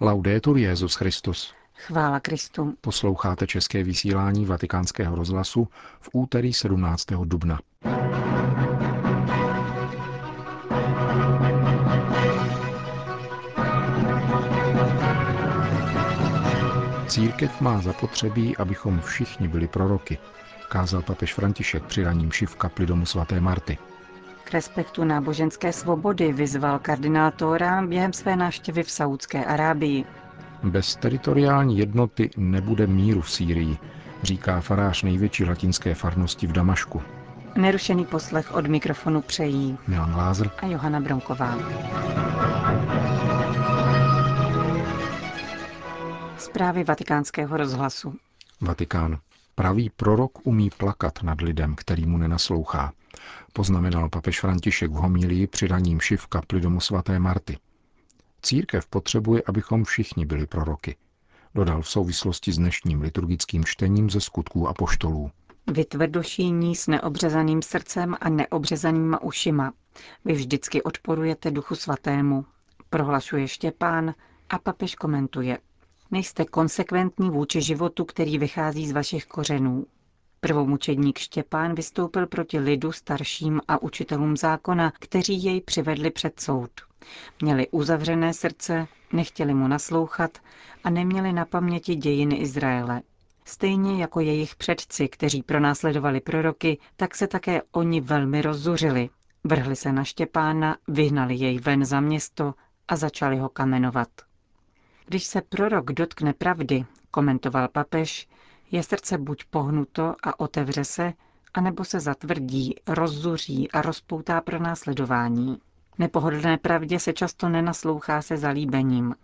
Laudetur Jezus Christus. Chvála Kristu. Posloucháte české vysílání Vatikánského rozhlasu v úterý 17. dubna. Církev má zapotřebí, abychom všichni byli proroky, kázal papež František při raním šiv kapli domu svaté Marty. K respektu náboženské svobody vyzval kardinál Tóra během své návštěvy v Saudské Arábii. Bez teritoriální jednoty nebude míru v Sýrii, říká farář největší latinské farnosti v Damašku. Nerušený poslech od mikrofonu přejí Milan Glázer a Johana Bronková. Zprávy vatikánského rozhlasu. Vatikán. Pravý prorok umí plakat nad lidem, který mu nenaslouchá, poznamenal papež František v homílii při raním šiv kapli domu svaté Marty. Církev potřebuje, abychom všichni byli proroky, dodal v souvislosti s dnešním liturgickým čtením ze skutků a poštolů. Vy tvrdošíní s neobřezaným srdcem a neobřezanýma ušima. Vy vždycky odporujete duchu svatému, prohlašuje Štěpán a papež komentuje. Nejste konsekventní vůči životu, který vychází z vašich kořenů. Prvomučedník Štěpán vystoupil proti lidu starším a učitelům zákona, kteří jej přivedli před soud. Měli uzavřené srdce, nechtěli mu naslouchat a neměli na paměti dějiny Izraele. Stejně jako jejich předci, kteří pronásledovali proroky, tak se také oni velmi rozzuřili. Vrhli se na Štěpána, vyhnali jej ven za město a začali ho kamenovat. Když se prorok dotkne pravdy, komentoval papež, je srdce buď pohnuto a otevře se, anebo se zatvrdí, rozzuří a rozpoutá pro následování. Nepohodlné pravdě se často nenaslouchá se zalíbením.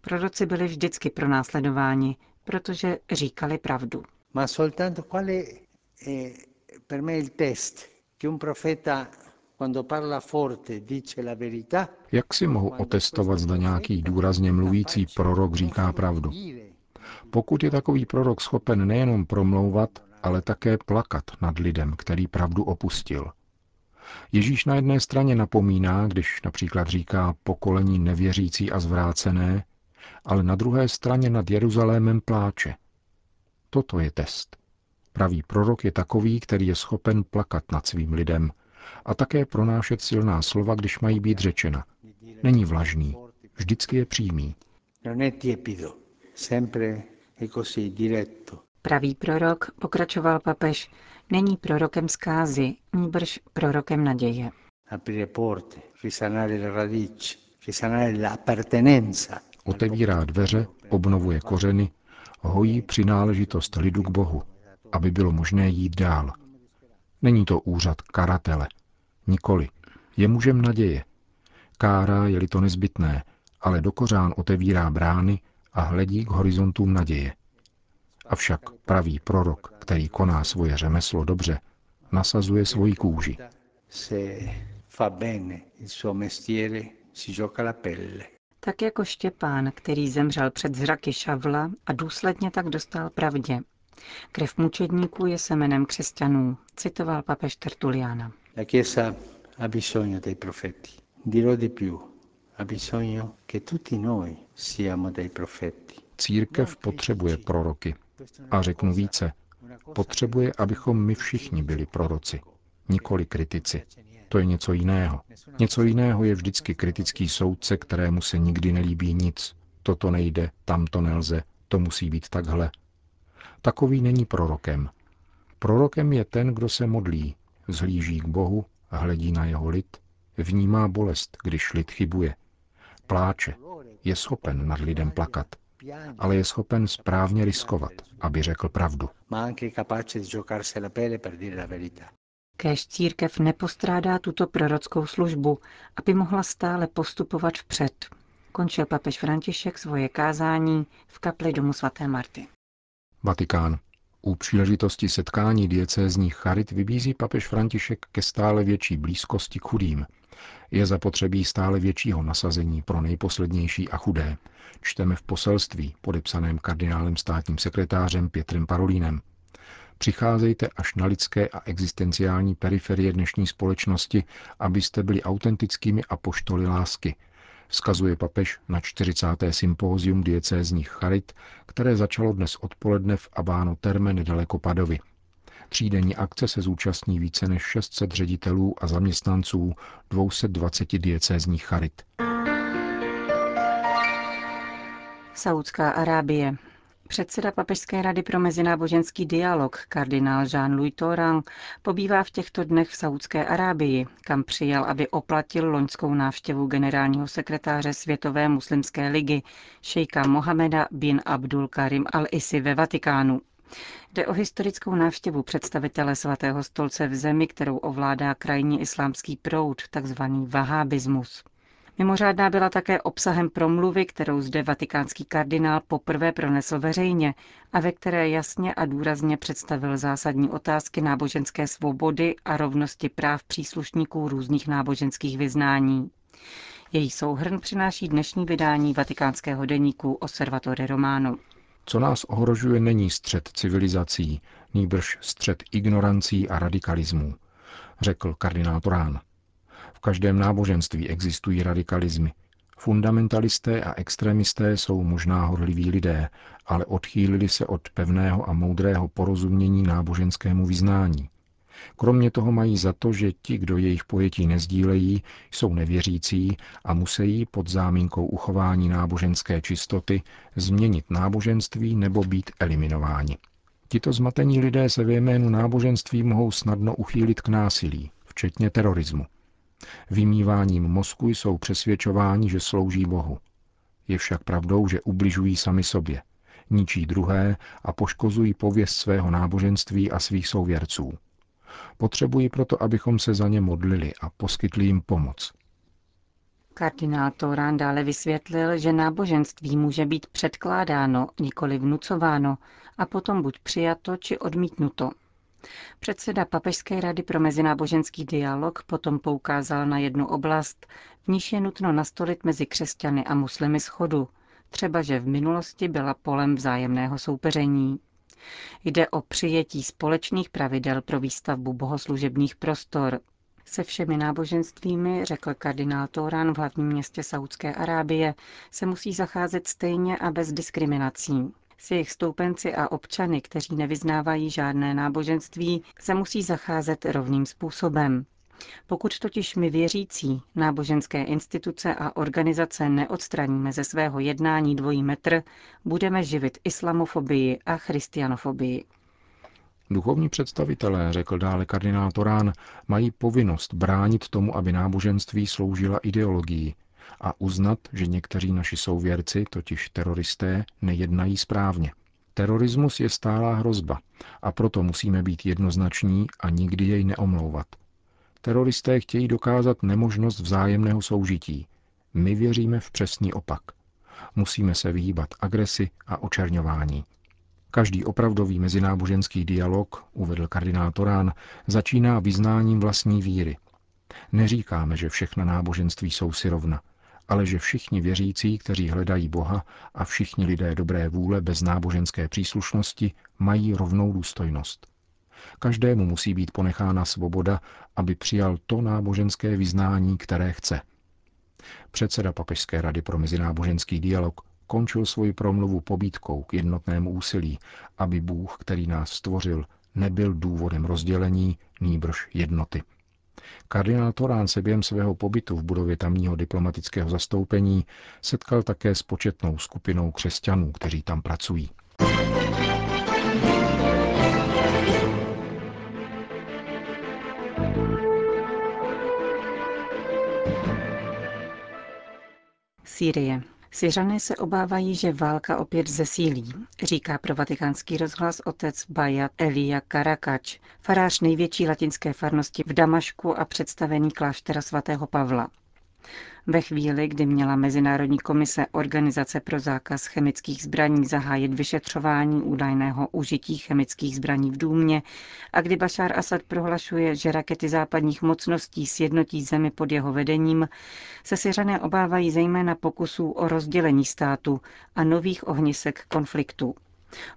Proroci byli vždycky pro následování, protože říkali pravdu. Ma soltanto quale è per me il test che un profeta quando parla forte dice la verità Jak si mohu otestovat, zda nějaký důrazně mluvící prorok říká pravdu? Pokud je takový prorok schopen nejenom promlouvat, ale také plakat nad lidem, který pravdu opustil. Ježíš na jedné straně napomíná, když například říká pokolení nevěřící a zvrácené, ale na druhé straně nad Jeruzalémem pláče. Toto je test. Pravý prorok je takový, který je schopen plakat nad svým lidem a také pronášet silná slova, když mají být řečena. Není vlažný, vždycky je přímý. Sempre è così diretto. Pravý prorok, pokračoval papež, není prorokem zkázy, níbrž prorokem naděje. Aprire porte, risanare le radici, risanare l'appartenenza. Otevírá dveře, obnovuje kořeny, hojí přináležitost lidu k Bohu, aby bylo možné jít dál. Není to úřad karatele. Nikoli. Je mužem naděje. Kárá, je-li to nezbytné, ale do kořán otevírá brány a hledí k horizontům naděje. Avšak pravý prorok, který koná svoje řemeslo dobře, nasazuje svoji kůži. Se fa bene il suo mestiere, si gioca la pelle. Tak jako Štěpán, který zemřel před zraky Šavla a důsledně tak dostal pravdě. Krev mučedníků je semenem křesťanů, citoval papež Tertuliana. La Chiesa ha bisogno dei profeti. Dirò di più, Církev potřebuje proroky. A řeknu více, potřebuje, abychom my všichni byli proroci, nikoli kritici. To je něco jiného. Něco jiného je vždycky kritický soudce, kterému se nikdy nelíbí nic. Toto nejde, tam to nelze, to musí být takhle. Takový není prorokem. Prorokem je ten, kdo se modlí, zhlíží k Bohu, hledí na jeho lid, vnímá bolest, když lid chybuje. Pláče, je schopen nad lidem plakat, ale je schopen správně riskovat, aby řekl pravdu. Kéž církev nepostrádá tuto prorockou službu, aby mohla stále postupovat vpřed. Končil papež František svoje kázání v kapli domu svaté Marty. Vatikán. U příležitosti setkání diecézních charit vybízí papež František ke stále větší blízkosti k chudým. Je zapotřebí stále většího nasazení pro nejposlednější a chudé. Čteme v poselství, podepsaném kardinálem státním sekretářem Pětrem Parolínem. Přicházejte až na lidské a existenciální periferie dnešní společnosti, abyste byli autentickými apoštoly lásky, Vzkazuje papež na 40. sympózium diecézních charit, které začalo dnes odpoledne v Abáno Terme nedaleko Padovy. Třídenní akce se zúčastní více než 600 ředitelů a zaměstnanců 220 diecézních charit. Saudská Arábie. Předseda Papežské rady pro mezináboženský dialog, kardinál Jean-Louis Torang, pobývá v těchto dnech v Saudské Arábii, kam přijel, aby oplatil loňskou návštěvu generálního sekretáře Světové muslimské ligy, šejka Mohameda bin Abdul Karim al-Isi ve Vatikánu. Jde o historickou návštěvu představitele svatého stolce v zemi, kterou ovládá krajní islámský proud, takzvaný vahábismus. Mimořádná byla také obsahem promluvy, kterou zde vatikánský kardinál poprvé pronesl veřejně a ve které jasně a důrazně představil zásadní otázky náboženské svobody a rovnosti práv příslušníků různých náboženských vyznání. Její souhrn přináší dnešní vydání vatikánského deníku Osservatore Romano. Co nás ohrožuje, není střed civilizací, nýbrž střed ignorancí a radikalismů, řekl kardinál Torán. V každém náboženství existují radikalizmy. Fundamentalisté a extremisté jsou možná horliví lidé, ale odchýlili se od pevného a moudrého porozumění náboženskému vyznání. Kromě toho mají za to, že ti, kdo jejich pojetí nezdílejí, jsou nevěřící a musí pod záminkou uchování náboženské čistoty změnit náboženství nebo být eliminováni. Tito zmatení lidé se ve jménu náboženství mohou snadno uchýlit k násilí, včetně terorismu. Vymýváním mozku jsou přesvědčováni, že slouží Bohu. Je však pravdou, že ubližují sami sobě, ničí druhé a poškozují pověst svého náboženství a svých souvěrců. Potřebují proto, abychom se za ně modlili a poskytli jim pomoc. Kardinál Torán dále vysvětlil, že náboženství může být předkládáno, nikoli vnucováno, a potom buď přijato či odmítnuto. Předseda Papežské rady pro mezináboženský dialog potom poukázal na jednu oblast, v níž je nutno nastolit mezi křesťany a muslimy schodu, třeba že v minulosti byla polem vzájemného soupeření. Jde o přijetí společných pravidel pro výstavbu bohoslužebních prostor. Se všemi náboženstvími, řekl kardinál Tóran v hlavním městě Saudské Arábie, se musí zacházet stejně a bez diskriminací. S jejich stoupenci a občany, kteří nevyznávají žádné náboženství, se musí zacházet rovným způsobem. Pokud totiž my věřící, náboženské instituce a organizace neodstraníme ze svého jednání dvojí metr, budeme živit islamofobii a christianofobii. Duchovní představitelé, řekl dále kardinál Torán, mají povinnost bránit tomu, aby náboženství sloužila ideologii a uznat, že někteří naši souvěrci, totiž teroristé, nejednají správně. Terorismus je stálá hrozba a proto musíme být jednoznační a nikdy jej neomlouvat. Teroristé chtějí dokázat nemožnost vzájemného soužití. My věříme v přesný opak. Musíme se vyhýbat agresi a očerňování. Každý opravdový mezináboženský dialog, uvedl kardinál Torán, začíná vyznáním vlastní víry. Neříkáme, že všechna náboženství jsou si rovna, ale že všichni věřící, kteří hledají Boha a všichni lidé dobré vůle bez náboženské příslušnosti mají rovnou důstojnost. Každému musí být ponechána svoboda, aby přijal to náboženské vyznání, které chce. Předseda Papežské rady pro mezináboženský dialog končil svoji promluvu pobídkou k jednotnému úsilí, aby Bůh, který nás stvořil, nebyl důvodem rozdělení, nýbrž jednoty. Kardinál Torán se během svého pobytu v budově tamního diplomatického zastoupení setkal také s početnou skupinou křesťanů, kteří tam pracují. Sýrie. Syřané se obávají, že válka opět zesílí, říká pro vatikánský rozhlas otec Bajat Elia Karakač, farář největší latinské farnosti v Damašku a představený kláštera svatého Pavla. Ve chvíli, kdy měla Mezinárodní komise Organizace pro zákaz chemických zbraní zahájit vyšetřování údajného užití chemických zbraní v Důmě a kdy Bashar Assad prohlašuje, že rakety západních mocností sjednotí zemi pod jeho vedením, se Syřané obávají zejména pokusů o rozdělení státu a nových ohnisek konfliktu.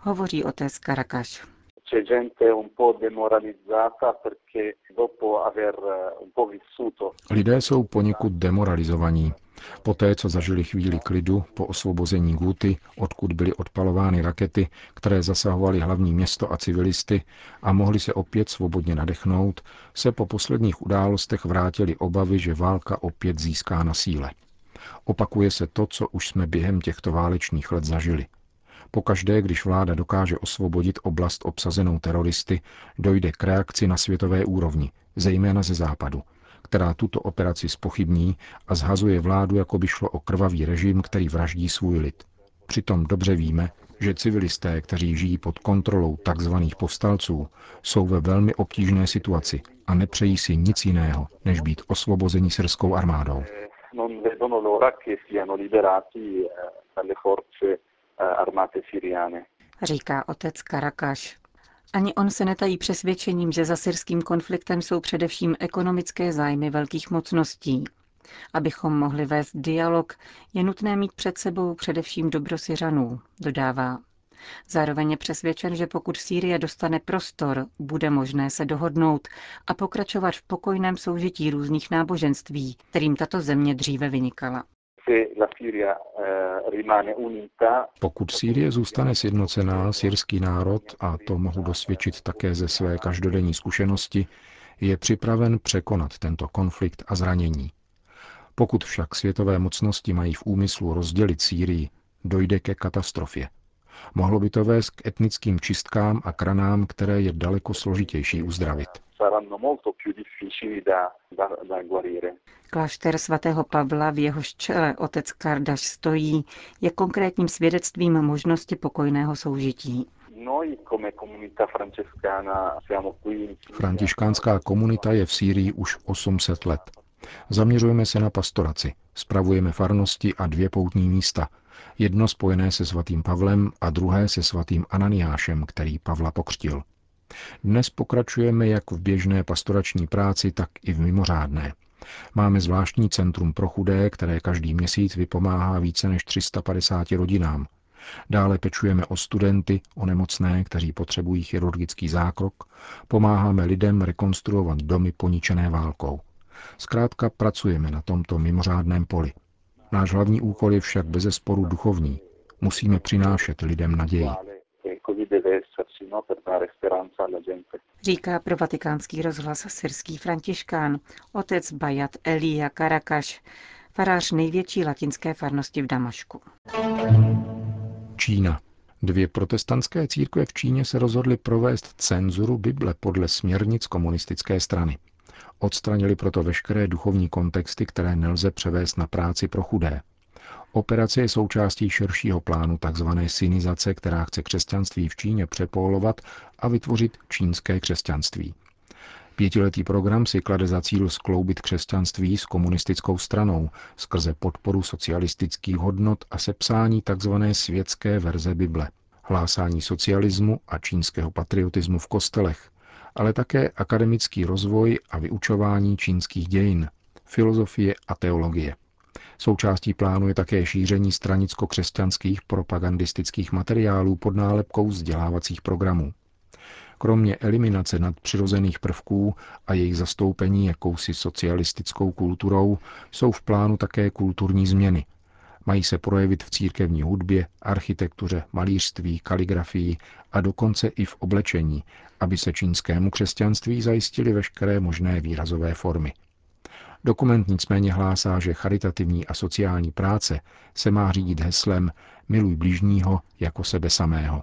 Hovoří otec Karakaš c'è gente un po' demoralizzata perché dopo aver eh, un po' vissuto. Lidé jsou poněkud demoralizovaní, Poté, co zažili chvíli klidu po osvobození Guty, odkud byly odpalovány rakety, které zasahovaly hlavní město a civilisty a mohli se opět svobodně nadechnout, se po posledních událostech vrátili obavy, že válka opět získá na síle. Opakuje se to, co už jsme během těchto válečných let zažili. Pokaždé, když vláda dokáže osvobodit oblast obsazenou teroristy, dojde k reakci na světové úrovni, zejména ze západu, která tuto operaci spochybní a zhazuje vládu, jako by šlo o krvavý režim, který vraždí svůj lid. Přitom dobře víme, že civilisté, kteří žijí pod kontrolou tzv. povstalců, jsou ve velmi obtížné situaci a nepřejí si nic jiného, než být osvobozeni syrskou armádou. Říká otec Karakaš. Ani on se netají přesvědčením, že za syrským konfliktem jsou především ekonomické zájmy velkých mocností. Abychom mohli vést dialog, je nutné mít před sebou především dobro Syřanů, dodává. Zároveň je přesvědčen, že pokud Sýrie dostane prostor, bude možné se dohodnout a pokračovat v pokojném soužití různých náboženství, kterým tato země dříve vynikala. Pokud Sýrie zůstane sjednocená, syrský národ, a to mohu dosvědčit také ze své každodenní zkušenosti, je připraven překonat tento konflikt a zranění. Pokud však světové mocnosti mají v úmyslu rozdělit Sýrii, dojde ke katastrofě. Mohlo by to vést k etnickým čistkám a kranám, které je daleko složitější uzdravit. Klášter svatého Pavla, v jehož čele otec Kardaš stojí, je konkrétním svědectvím možnosti pokojného soužití. Františkánská komunita je v Sýrii už 800 let. Zaměřujeme se na pastoraci, spravujeme farnosti a dvě poutní místa. Jedno spojené se svatým Pavlem a druhé se svatým Ananiášem, který Pavla pokřtil. Dnes pokračujeme jak v běžné pastorační práci, tak i v mimořádné. Máme zvláštní centrum pro chudé, které každý měsíc vypomáhá více než 350 rodinám. Dále pečujeme o studenty, o nemocné, kteří potřebují chirurgický zákrok, pomáháme lidem rekonstruovat domy poničené válkou. Zkrátka pracujeme na tomto mimořádném poli. Náš hlavní úkol je však bezesporu duchovní. Musíme přinášet lidem naději. Říká pro vatikánský rozhlas syrský františkán, otec Bajat Elia Karakaš, farář největší latinské farnosti v Damašku. Čína. Dvě protestantské církve v Číně se rozhodly provést cenzuru Bible podle směrnic komunistické strany. Odstranili proto veškeré duchovní kontexty, které nelze převést na práci pro chudé. Operace je součástí širšího plánu tzv. synizace, která chce křesťanství v Číně přepolovat a vytvořit čínské křesťanství. Pětiletý program si klade za cíl skloubit křesťanství s komunistickou stranou skrze podporu socialistických hodnot a sepsání tzv. světské verze Bible, hlásání socialismu a čínského patriotismu v kostelech, ale také akademický rozvoj a vyučování čínských dějin, filozofie a teologie. Součástí plánu je také šíření stranicko-křesťanských propagandistických materiálů pod nálepkou vzdělávacích programů. Kromě eliminace nadpřirozených prvků a jejich zastoupení jakousi socialistickou kulturou jsou v plánu také kulturní změny. Mají se projevit v církevní hudbě, architektuře, malířství, kaligrafii a dokonce i v oblečení, aby se čínskému křesťanství zajistily veškeré možné výrazové formy. Dokument nicméně hlásá, že charitativní a sociální práce se má řídit heslem Miluj blížního jako sebe samého.